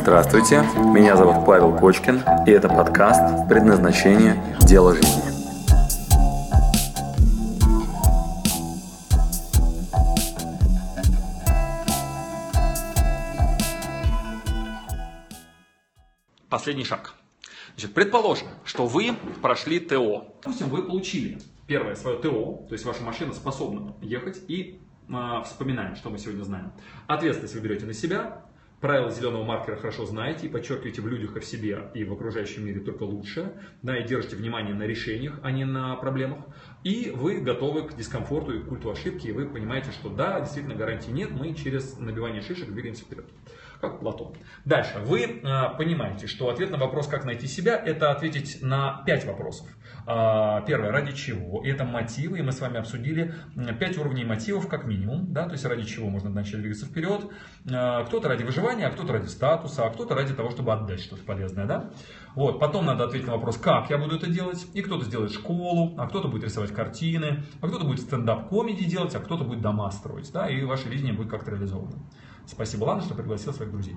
Здравствуйте, меня зовут Павел Кочкин, и это подкаст «Предназначение. Дело жизни». Последний шаг. Значит, предположим, что вы прошли ТО. Допустим, вы получили первое свое ТО, то есть ваша машина способна ехать, и э, вспоминаем, что мы сегодня знаем. Ответственность вы берете на себя, Правила зеленого маркера хорошо знаете и подчеркиваете в людях и в себе и в окружающем мире только лучше, да, и держите внимание на решениях, а не на проблемах. И вы готовы к дискомфорту и культу ошибки, и вы понимаете, что да, действительно гарантии нет, мы через набивание шишек двигаемся вперед как Платон. Дальше. Вы э, понимаете, что ответ на вопрос, как найти себя, это ответить на пять вопросов. Э, первое, ради чего? Это мотивы, и мы с вами обсудили пять уровней мотивов как минимум, да, то есть ради чего можно начать двигаться вперед. Э, кто-то ради выживания, а кто-то ради статуса, а кто-то ради того, чтобы отдать что-то полезное, да. Вот, потом надо ответить на вопрос, как я буду это делать, и кто-то сделает школу, а кто-то будет рисовать картины, а кто-то будет стендап-комедии делать, а кто-то будет дома строить, да, и ваше видение будет как-то реализовано. Спасибо, Лана, что пригласил своих друзей.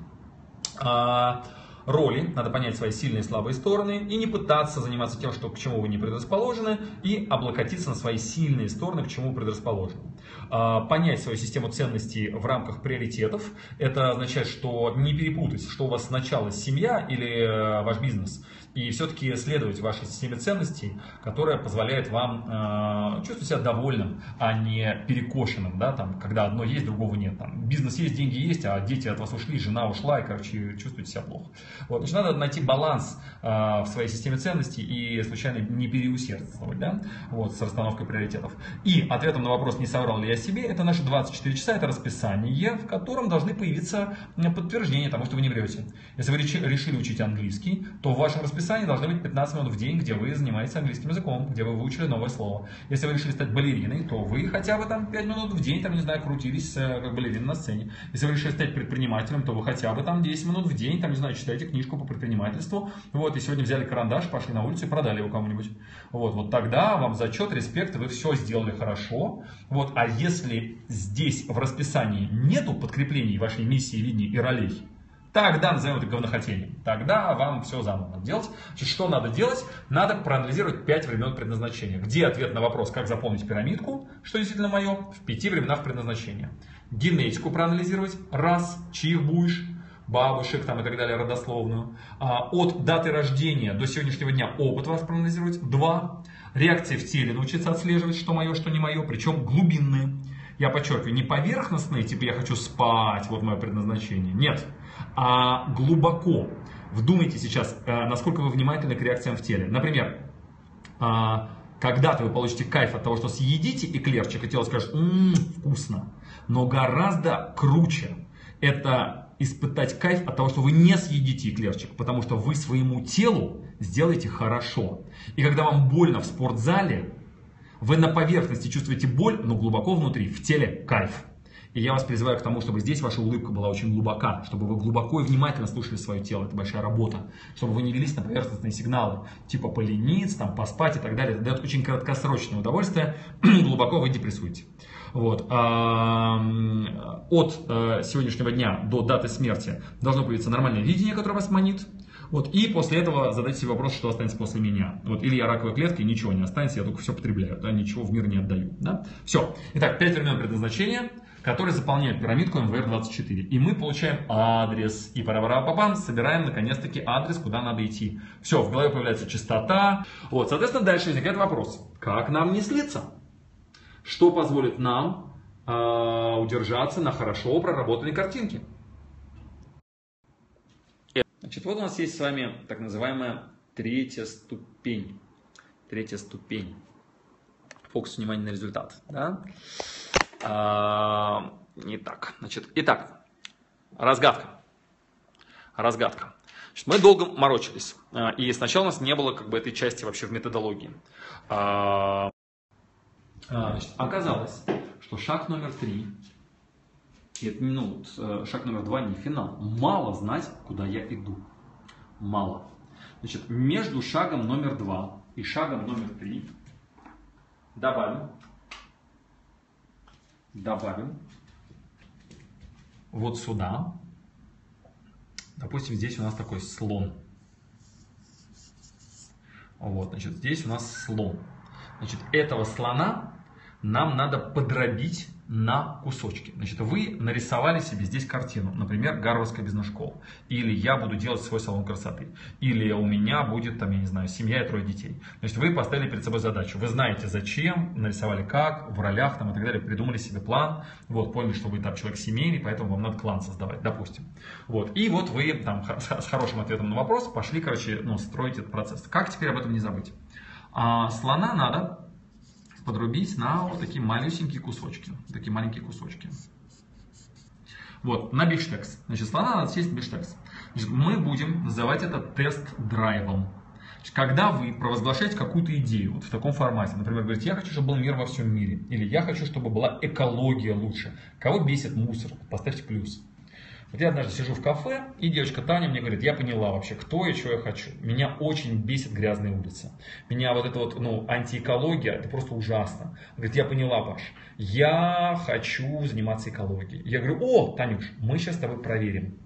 А, роли, надо понять свои сильные и слабые стороны и не пытаться заниматься тем, что, к чему вы не предрасположены, и облокотиться на свои сильные стороны, к чему предрасположены. А, понять свою систему ценностей в рамках приоритетов, это означает, что не перепутать, что у вас сначала семья или э, ваш бизнес – и все-таки следовать вашей системе ценностей, которая позволяет вам э, чувствовать себя довольным, а не перекошенным, да, там, когда одно есть, другого нет. Там, бизнес есть, деньги есть, а дети от вас ушли, жена ушла, и, короче, чувствуете себя плохо. Вот, значит, надо найти баланс э, в своей системе ценностей и случайно не переусердствовать, да, вот, с расстановкой приоритетов. И ответом на вопрос, не соврал ли я себе, это наши 24 часа, это расписание, в котором должны появиться подтверждения тому, что вы не врете. Если вы решили учить английский, то в вашем расписании должны быть 15 минут в день, где вы занимаетесь английским языком, где вы выучили новое слово. Если вы решили стать балериной, то вы хотя бы там 5 минут в день, там, не знаю, крутились э, как балерина на сцене. Если вы решили стать предпринимателем, то вы хотя бы там 10 минут в день, там, не знаю, читаете книжку по предпринимательству. Вот, и сегодня взяли карандаш, пошли на улицу и продали его кому-нибудь. Вот, вот тогда вам зачет, респект, вы все сделали хорошо. Вот, а если здесь в расписании нету подкреплений вашей миссии, видения и ролей, Тогда назовем это говнохотением. Тогда вам все заново надо делать. Значит, что надо делать? Надо проанализировать пять времен предназначения. Где ответ на вопрос, как заполнить пирамидку, что действительно мое, в пяти временах предназначения. Генетику проанализировать, раз, чьих будешь, бабушек там и так далее, родословную. А, от даты рождения до сегодняшнего дня опыт ваш проанализировать, два. Реакции в теле научиться отслеживать, что мое, что не мое, причем глубинные. Я подчеркиваю, не поверхностные, типа я хочу спать, вот мое предназначение. Нет, а глубоко. Вдумайте сейчас, э, насколько вы внимательны к реакциям в теле. Например, а, когда-то вы получите кайф от того, что съедите эклерчик, и тело скажет, ммм, вкусно. Но гораздо круче это испытать кайф от того, что вы не съедите эклерчик, потому что вы своему телу сделаете хорошо. И когда вам больно в спортзале, вы на поверхности чувствуете боль, но глубоко внутри, в теле кайф. И я вас призываю к тому, чтобы здесь ваша улыбка была очень глубока, чтобы вы глубоко и внимательно слушали свое тело, это большая работа, чтобы вы не велись на поверхностные сигналы, типа полениться, там, поспать и так далее. Это дает очень краткосрочное удовольствие, глубоко вы депрессуете. Вот. От э, сегодняшнего дня до даты смерти должно появиться нормальное видение, которое вас манит. Вот, и после этого задайте себе вопрос, что останется после меня. Вот, или я раковая клетка, и ничего не останется, я только все потребляю, да, ничего в мир не отдаю. Да? Все. Итак, пять времен предназначения который заполняет пирамидку МВР-24. И мы получаем адрес. И пара пара папам собираем наконец-таки адрес, куда надо идти. Все, в голове появляется частота. Вот, соответственно, дальше возникает вопрос. Как нам не слиться? Что позволит нам э, удержаться на хорошо проработанной картинке? Значит, вот у нас есть с вами так называемая третья ступень. Третья ступень. Фокус внимания на результат. Да? А, не так. Значит, итак, разгадка. Разгадка. Значит, мы долго морочились. А, и сначала у нас не было как бы этой части вообще в методологии. А, значит, оказалось, что шаг номер три, ну, э, шаг номер два не финал, мало знать, куда я иду. Мало. Значит, между шагом номер два и шагом номер три добавим добавим вот сюда, Допустим, здесь у нас такой слон. Вот, значит, здесь у нас слон. Значит, этого слона нам надо подробить на кусочки. Значит, вы нарисовали себе здесь картину, например, Гарвардская бизнес-школа. Или я буду делать свой салон красоты. Или у меня будет, там, я не знаю, семья и трое детей. Значит, вы поставили перед собой задачу. Вы знаете, зачем, нарисовали как, в ролях там, и так далее, придумали себе план. Вот, поняли, что вы там человек семейный, поэтому вам надо клан создавать, допустим. Вот, и вот вы там с хорошим ответом на вопрос пошли, короче, ну, строить этот процесс. Как теперь об этом не забыть? А, слона надо подрубить на вот такие малюсенькие кусочки. Такие маленькие кусочки. Вот, на биштекс. Значит, слона надо съесть биштекс. Значит, мы будем называть это тест-драйвом. Когда вы провозглашаете какую-то идею вот в таком формате, например, говорите, я хочу, чтобы был мир во всем мире, или я хочу, чтобы была экология лучше. Кого бесит мусор? Поставьте плюс. Вот я однажды сижу в кафе, и девочка Таня мне говорит, я поняла вообще, кто и что я хочу. Меня очень бесит грязные улицы. Меня вот это вот, ну, антиэкология, это просто ужасно. Она говорит, я поняла, Паш, я хочу заниматься экологией. Я говорю, о, Танюш, мы сейчас с тобой проверим.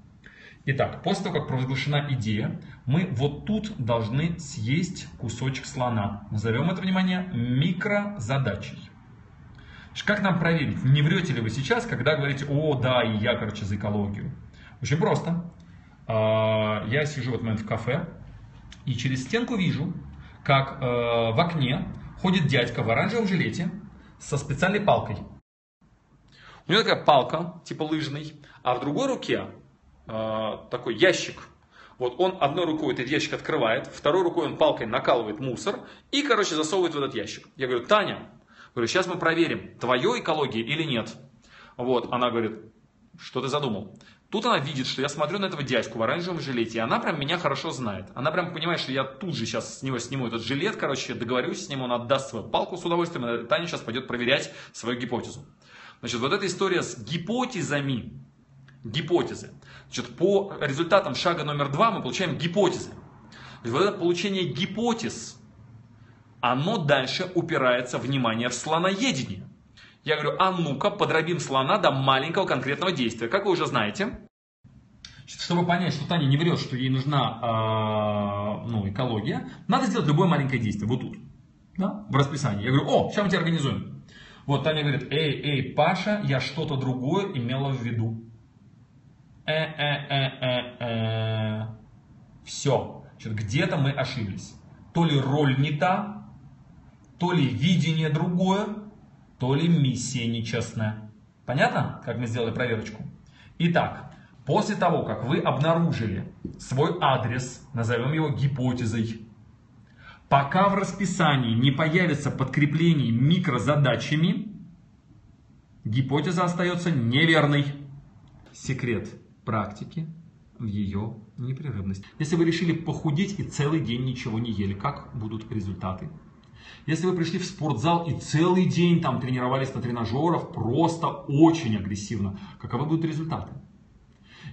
Итак, после того, как провозглашена идея, мы вот тут должны съесть кусочек слона. Назовем это, внимание, микрозадачей. Как нам проверить, не врете ли вы сейчас, когда говорите, о, да, и я, короче, за экологию? Очень просто. А, я сижу в этот момент в кафе, и через стенку вижу, как э, в окне ходит дядька в оранжевом жилете со специальной палкой. У него такая палка, типа лыжный, а в другой руке э, такой ящик. Вот он одной рукой этот ящик открывает, второй рукой он палкой накалывает мусор и, короче, засовывает в этот ящик. Я говорю, Таня, Говорю, сейчас мы проверим, твое экология или нет. Вот, она говорит, что ты задумал? Тут она видит, что я смотрю на этого дядьку в оранжевом жилете, и она прям меня хорошо знает. Она прям понимает, что я тут же сейчас с него сниму этот жилет, короче, договорюсь с ним, он отдаст свою палку с удовольствием, и Таня сейчас пойдет проверять свою гипотезу. Значит, вот эта история с гипотезами, гипотезы. Значит, по результатам шага номер два мы получаем гипотезы. То вот это получение гипотез, оно дальше упирается, внимание, в слоноедение. Я говорю, а ну-ка, подробим слона до маленького конкретного действия. Как вы уже знаете, чтобы понять, что Таня не врет, что ей нужна э, ну, экология, надо сделать любое маленькое действие. Вот тут. Да? В расписании. Я говорю, о, сейчас мы тебя организуем. Вот Таня говорит, эй, эй, Паша, я что-то другое имела в виду. Э-э-э-э-э. Все. Где-то мы ошиблись. То ли роль не та, то ли видение другое, то ли миссия нечестная. Понятно, как мы сделали проверочку? Итак, после того, как вы обнаружили свой адрес, назовем его гипотезой, пока в расписании не появится подкрепление микрозадачами, гипотеза остается неверной. Секрет практики в ее непрерывности. Если вы решили похудеть и целый день ничего не ели, как будут результаты? Если вы пришли в спортзал и целый день там тренировались на тренажерах, просто очень агрессивно, каковы будут результаты?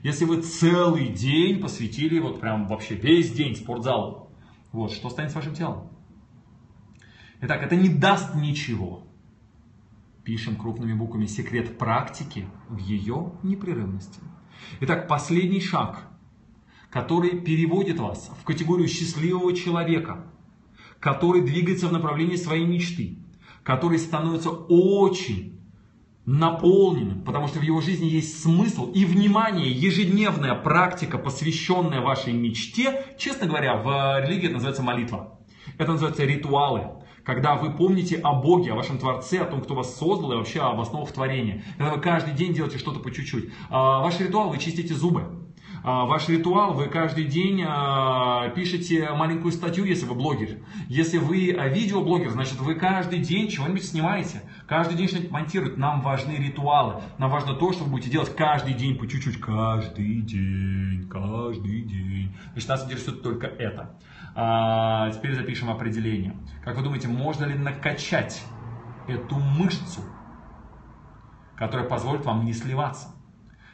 Если вы целый день посвятили, вот прям вообще весь день спортзалу, вот, что станет с вашим телом? Итак, это не даст ничего. Пишем крупными буквами секрет практики в ее непрерывности. Итак, последний шаг, который переводит вас в категорию счастливого человека – который двигается в направлении своей мечты, который становится очень наполненным, потому что в его жизни есть смысл и внимание, ежедневная практика, посвященная вашей мечте, честно говоря, в религии это называется молитва. Это называется ритуалы. Когда вы помните о Боге, о вашем Творце, о том, кто вас создал и вообще об основах творения. Когда вы каждый день делаете что-то по чуть-чуть. А, ваш ритуал, вы чистите зубы. А, ваш ритуал, вы каждый день а, пишете маленькую статью, если вы блогер. Если вы а, видеоблогер, значит вы каждый день чего-нибудь снимаете. Каждый день что-нибудь монтируете. Нам важны ритуалы. Нам важно то, что вы будете делать каждый день по чуть-чуть. Каждый день, каждый день. Значит, нас интересует только это. А, теперь запишем определение. Как вы думаете, можно ли накачать эту мышцу, которая позволит вам не сливаться?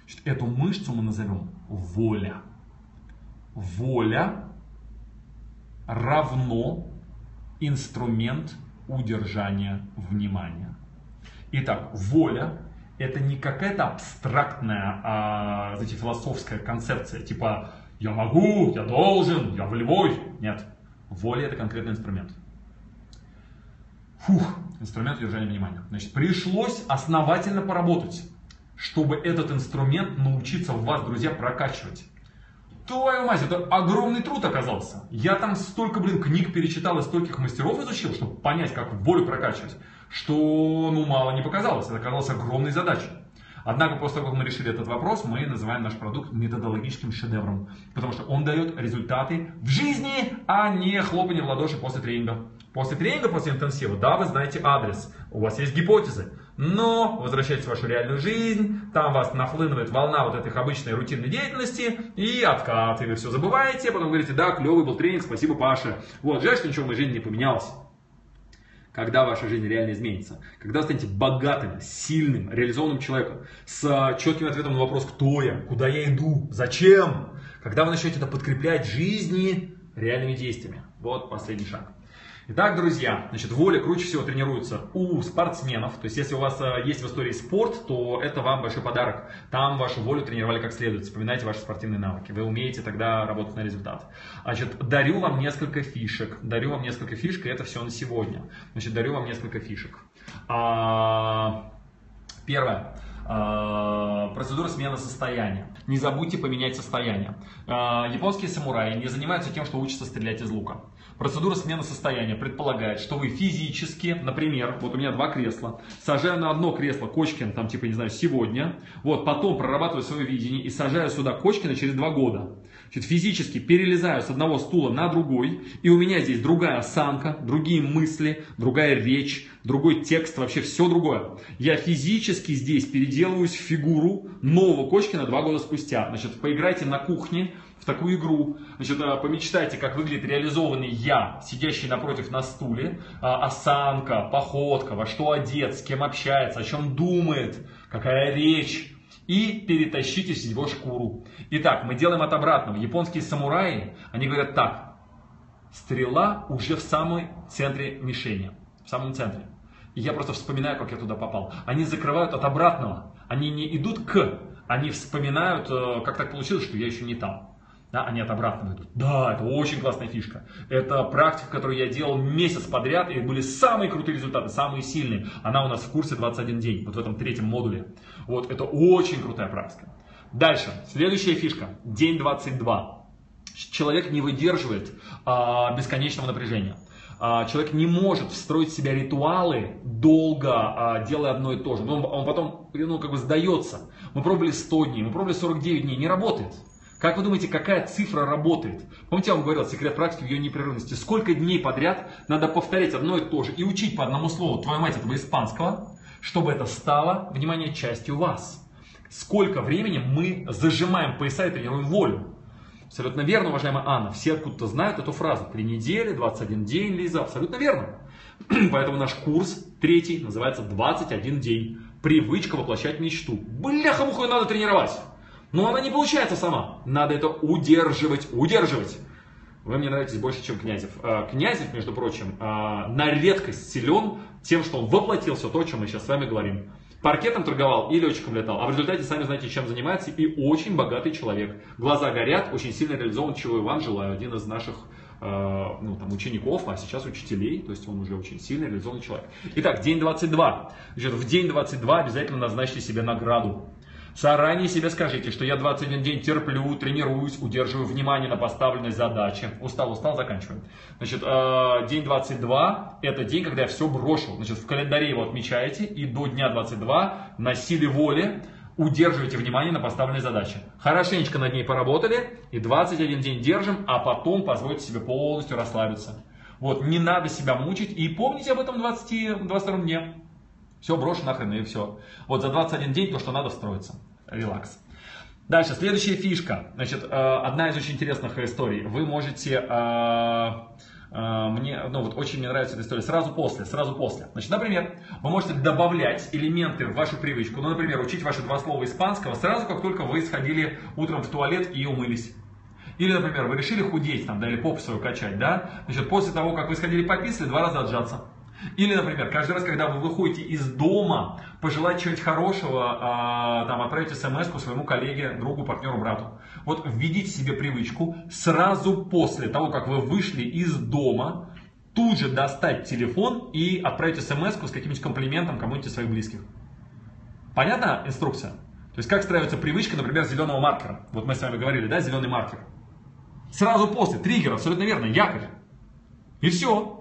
Значит, эту мышцу мы назовем воля. Воля равно инструмент удержания внимания. Итак, воля это не какая-то абстрактная, а, знаете, философская концепция, типа «я могу», «я должен», «я волевой». Нет, воля – это конкретный инструмент. Фух, инструмент удержания внимания. Значит, пришлось основательно поработать, чтобы этот инструмент научиться в вас, друзья, прокачивать. Твою мать, это огромный труд оказался. Я там столько, блин, книг перечитал и стольких мастеров изучил, чтобы понять, как волю прокачивать, что, ну, мало не показалось. Это оказалось огромной задачей. Однако после того, как мы решили этот вопрос, мы называем наш продукт методологическим шедевром, потому что он дает результаты в жизни, а не хлопание в ладоши после тренинга. После тренинга, после интенсива, да, вы знаете адрес, у вас есть гипотезы, но возвращайтесь в вашу реальную жизнь, там вас нахлынывает волна вот этой обычной рутинной деятельности и откат, и вы все забываете, потом говорите, да, клевый был тренинг, спасибо, Паша. Вот, жаль, что ничего в моей жизни не поменялось когда ваша жизнь реально изменится, когда станете богатым, сильным, реализованным человеком, с четким ответом на вопрос, кто я, куда я иду, зачем, когда вы начнете это подкреплять жизни реальными действиями. Вот последний шаг. Итак, друзья, значит, воля круче всего тренируется у спортсменов. То есть, если у вас э, есть в истории спорт, то это вам большой подарок. Там вашу волю тренировали как следует. Вспоминайте ваши спортивные навыки. Вы умеете тогда работать на результат. Значит, дарю вам несколько фишек. Дарю вам несколько фишек, и это все на сегодня. Значит, дарю вам несколько фишек. А, первое. А, процедура смены состояния. Не забудьте поменять состояние. А, японские самураи не занимаются тем, что учатся стрелять из лука. Процедура смены состояния предполагает, что вы физически, например, вот у меня два кресла, сажаю на одно кресло Кочкин, там типа, не знаю, сегодня, вот, потом прорабатываю свое видение и сажаю сюда Кочкина через два года. Значит, физически перелезаю с одного стула на другой, и у меня здесь другая осанка, другие мысли, другая речь, другой текст, вообще все другое. Я физически здесь переделываюсь в фигуру нового Кочкина два года спустя. Значит, поиграйте на кухне, в такую игру. Значит, э, помечтайте, как выглядит реализованный я, сидящий напротив на стуле, а, осанка, походка, во что одет, с кем общается, о чем думает, какая речь. И перетащитесь в его шкуру. Итак, мы делаем от обратного. Японские самураи, они говорят так. Стрела уже в самом центре мишени. В самом центре. И я просто вспоминаю, как я туда попал. Они закрывают от обратного. Они не идут к, они вспоминают, э, как так получилось, что я еще не там. Да, они от обратного идут. Да, это очень классная фишка. Это практика, которую я делал месяц подряд, и были самые крутые результаты, самые сильные. Она у нас в курсе 21 день, вот в этом третьем модуле. Вот, это очень крутая практика. Дальше, следующая фишка, день 22. Человек не выдерживает а, бесконечного напряжения. А, человек не может встроить в себя ритуалы долго, а, делая одно и то же. Он, он потом ну, как бы сдается. Мы пробовали 100 дней, мы пробовали 49 дней, не работает. Как вы думаете, какая цифра работает? Помните, я вам говорил, секрет практики в ее непрерывности. Сколько дней подряд надо повторять одно и то же и учить по одному слову, твою мать, этого испанского, чтобы это стало, внимание, частью вас. Сколько времени мы зажимаем пояса и тренируем волю? Абсолютно верно, уважаемая Анна. Все откуда-то знают эту фразу. Три недели, 21 день, Лиза. Абсолютно верно. Поэтому наш курс третий называется 21 день. Привычка воплощать мечту. Бляха-муха, надо тренировать. Но она не получается сама. Надо это удерживать, удерживать. Вы мне нравитесь больше, чем Князев. А, Князев, между прочим, а, на редкость силен тем, что он воплотил все то, о чем мы сейчас с вами говорим. Паркетом торговал и летчиком летал. А в результате сами знаете, чем занимается. И очень богатый человек. Глаза горят, очень сильно реализован, чего Иван желаю. Один из наших э, ну, там, учеников, а сейчас учителей. То есть он уже очень сильно реализованный человек. Итак, день 22. Значит, в день 22 обязательно назначьте себе награду. Заранее себе скажите, что я 21 день терплю, тренируюсь, удерживаю внимание на поставленной задаче. Устал, устал, заканчиваем. Значит, э, день 22 это день, когда я все брошу. Значит, в календаре его отмечаете и до дня 22 на силе воли удерживайте внимание на поставленной задаче. Хорошенечко над ней поработали и 21 день держим, а потом позвольте себе полностью расслабиться. Вот, не надо себя мучить и помните об этом 20, 22 дне. Все брошу нахрен и все. Вот за 21 день то, что надо, строится релакс. Дальше, следующая фишка. Значит, э, одна из очень интересных историй. Вы можете э, э, мне, ну вот очень мне нравится эта история, сразу после, сразу после. Значит, например, вы можете добавлять элементы в вашу привычку, ну, например, учить ваши два слова испанского сразу, как только вы сходили утром в туалет и умылись. Или, например, вы решили худеть, там, да, или попу свою качать, да, значит, после того, как вы сходили пописали, два раза отжаться. Или, например, каждый раз, когда вы выходите из дома, пожелать чего-нибудь хорошего, а, там, отправить смс своему коллеге, другу, партнеру, брату. Вот введите себе привычку сразу после того, как вы вышли из дома, тут же достать телефон и отправить смс с каким-нибудь комплиментом кому-нибудь из своих близких. Понятна инструкция? То есть как страивается привычка, например, зеленого маркера. Вот мы с вами говорили, да, зеленый маркер. Сразу после, триггер, абсолютно верно, якорь. И все.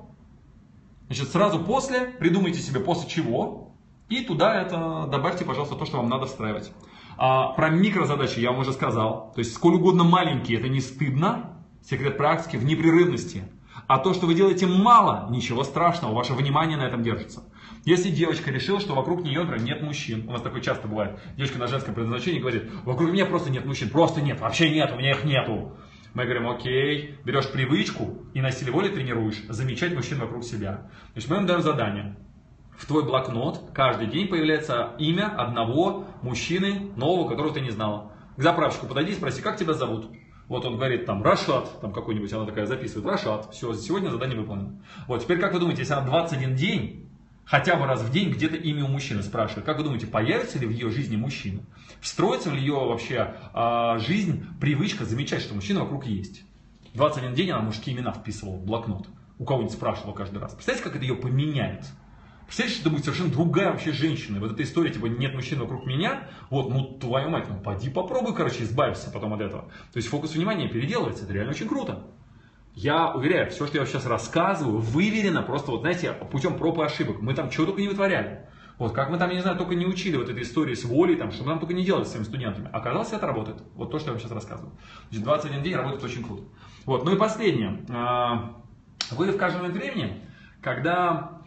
Значит, сразу после, придумайте себе после чего, и туда это добавьте, пожалуйста, то, что вам надо встраивать. А, про микрозадачи я вам уже сказал. То есть, сколь угодно маленькие, это не стыдно. Секрет практики в непрерывности. А то, что вы делаете мало, ничего страшного, ваше внимание на этом держится. Если девочка решила, что вокруг нее, нет мужчин, у нас такое часто бывает, девочка на женском предназначении говорит, вокруг меня просто нет мужчин, просто нет, вообще нет, у меня их нету. Мы говорим, окей, берешь привычку и на силе воли тренируешь замечать мужчин вокруг себя. Значит, мы им даем задание. В твой блокнот каждый день появляется имя одного мужчины нового, которого ты не знала. К заправщику подойди и спроси, как тебя зовут? Вот он говорит там Рашат, там какой-нибудь, она такая записывает, Рашат, все, сегодня задание выполнено. Вот, теперь как вы думаете, если она 21 день хотя бы раз в день где-то имя у мужчины спрашивает. Как вы думаете, появится ли в ее жизни мужчина? Встроится ли ее вообще э, жизнь привычка замечать, что мужчина вокруг есть? 21 день она мужские имена вписывала в блокнот. У кого-нибудь спрашивала каждый раз. Представляете, как это ее поменяет? Представляете, что это будет совершенно другая вообще женщина. Вот эта история, типа, нет мужчин вокруг меня, вот, ну, твою мать, ну, поди попробуй, короче, избавиться потом от этого. То есть фокус внимания переделывается, это реально очень круто. Я уверяю, все, что я сейчас рассказываю, выверено просто, вот знаете, путем проб и ошибок. Мы там чего только не вытворяли. Вот как мы там, я не знаю, только не учили вот этой истории с волей, там, что мы там только не делали с своими студентами. Оказалось, это работает. Вот то, что я вам сейчас рассказываю. Значит, 21 день работает очень круто. Вот, ну и последнее. А, вы в каждый момент времени, когда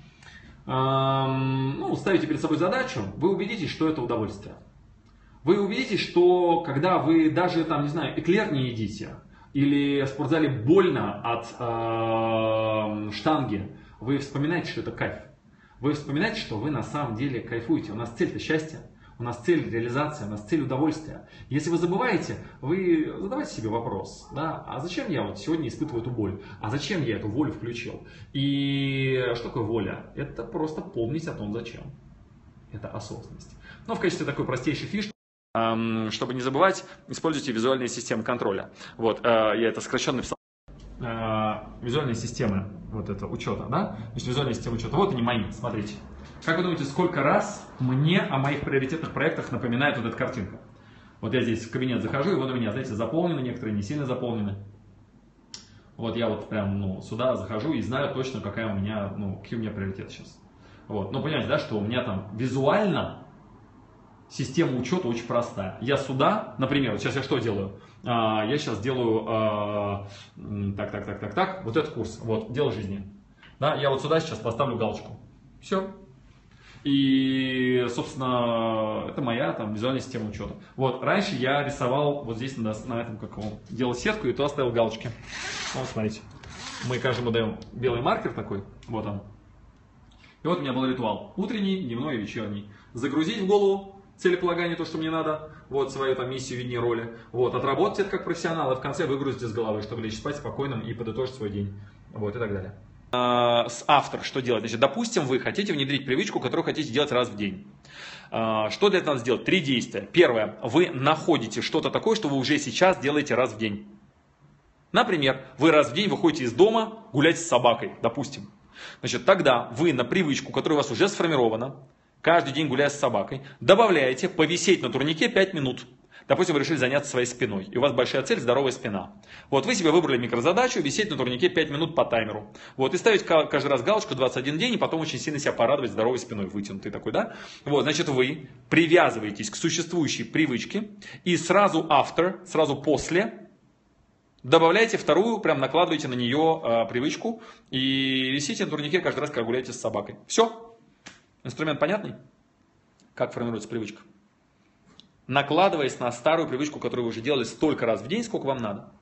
ну, ставите перед собой задачу, вы убедитесь, что это удовольствие. Вы убедитесь, что когда вы даже, там, не знаю, эклер не едите, или в спортзале больно от э, штанги, вы вспоминаете, что это кайф. Вы вспоминаете, что вы на самом деле кайфуете. У нас цель-то счастье, у нас цель реализация, у нас цель удовольствия. Если вы забываете, вы задавайте себе вопрос, да, а зачем я вот сегодня испытываю эту боль? А зачем я эту волю включил? И что такое воля? Это просто помнить о том, зачем. Это осознанность. Но в качестве такой простейшей фишки чтобы не забывать, используйте визуальные системы контроля. Вот, э, я это сокращенно написал. Э, визуальные системы, вот это учета, да? То есть визуальные системы учета. Вот они мои, смотрите. Как вы думаете, сколько раз мне о моих приоритетных проектах напоминает вот эта картинка? Вот я здесь в кабинет захожу, и вот у меня, знаете, заполнены некоторые, не сильно заполнены. Вот я вот прям, ну, сюда захожу и знаю точно, какая у меня, ну, какие у меня приоритеты сейчас. Вот, ну, понимаете, да, что у меня там визуально система учета очень простая. Я сюда, например, вот сейчас я что делаю? А, я сейчас делаю а, так, так, так, так, так, вот этот курс, вот, дело жизни. Да, я вот сюда сейчас поставлю галочку. Все. И, собственно, это моя там визуальная система учета. Вот, раньше я рисовал вот здесь на, на этом, как его, делал сетку и туда ставил галочки. Вот, смотрите. Мы каждому даем белый маркер такой, вот он. И вот у меня был ритуал. Утренний, дневной и вечерний. Загрузить в голову целеполагание, то, что мне надо, вот свою там миссию, видение роли, вот, отработать это как профессионал, и в конце выгрузить из головы, чтобы лечь спать спокойным и подытожить свой день, вот, и так далее. А, с автор что делать? Значит, допустим, вы хотите внедрить привычку, которую хотите делать раз в день. А, что для этого надо сделать? Три действия. Первое. Вы находите что-то такое, что вы уже сейчас делаете раз в день. Например, вы раз в день выходите из дома гулять с собакой, допустим. Значит, тогда вы на привычку, которая у вас уже сформирована, каждый день гуляя с собакой, добавляете повисеть на турнике 5 минут. Допустим, вы решили заняться своей спиной, и у вас большая цель – здоровая спина. Вот вы себе выбрали микрозадачу, висеть на турнике 5 минут по таймеру. Вот, и ставить каждый раз галочку 21 день, и потом очень сильно себя порадовать здоровой спиной, вытянутый такой, да? Вот, значит, вы привязываетесь к существующей привычке, и сразу after, сразу после, Добавляете вторую, прям накладываете на нее э, привычку и висите на турнике каждый раз, когда гуляете с собакой. Все, Инструмент понятный? Как формируется привычка? Накладываясь на старую привычку, которую вы уже делали столько раз в день, сколько вам надо.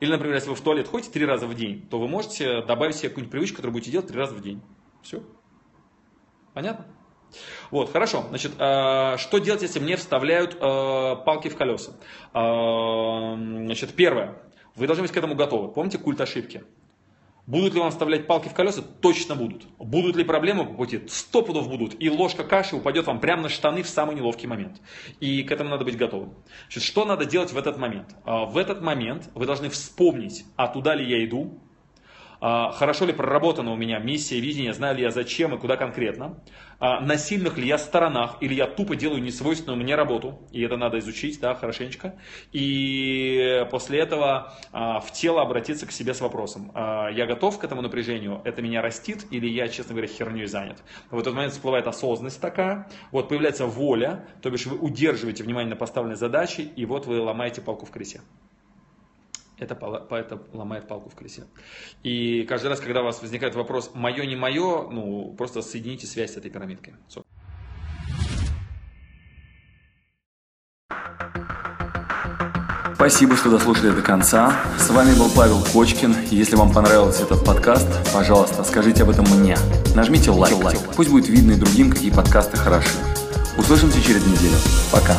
Или, например, если вы в туалет ходите три раза в день, то вы можете добавить себе какую-нибудь привычку, которую будете делать три раза в день. Все. Понятно? Вот, хорошо. Значит, э, что делать, если мне вставляют э, палки в колеса? Э, значит, первое. Вы должны быть к этому готовы. Помните культ ошибки? Будут ли вам вставлять палки в колеса? Точно будут. Будут ли проблемы по пути? Сто пудов будут. И ложка каши упадет вам прямо на штаны в самый неловкий момент. И к этому надо быть готовым. Значит, что надо делать в этот момент? А, в этот момент вы должны вспомнить, а туда ли я иду, хорошо ли проработана у меня миссия, видение, знаю ли я зачем и куда конкретно, а, на сильных ли я сторонах, или я тупо делаю несвойственную мне работу, и это надо изучить, да, хорошенечко, и после этого а, в тело обратиться к себе с вопросом, я готов к этому напряжению, это меня растит, или я, честно говоря, херней занят. В этот момент всплывает осознанность такая, вот появляется воля, то бишь вы удерживаете внимание на поставленной задаче, и вот вы ломаете палку в колесе это, это ломает палку в колесе. И каждый раз, когда у вас возникает вопрос «мое, не мое», ну, просто соедините связь с этой пирамидкой. Спасибо, что дослушали до конца. С вами был Павел Кочкин. Если вам понравился этот подкаст, пожалуйста, скажите об этом мне. Нажмите лайк. лайк. Пусть будет видно и другим, какие подкасты хороши. Услышимся через неделю. Пока.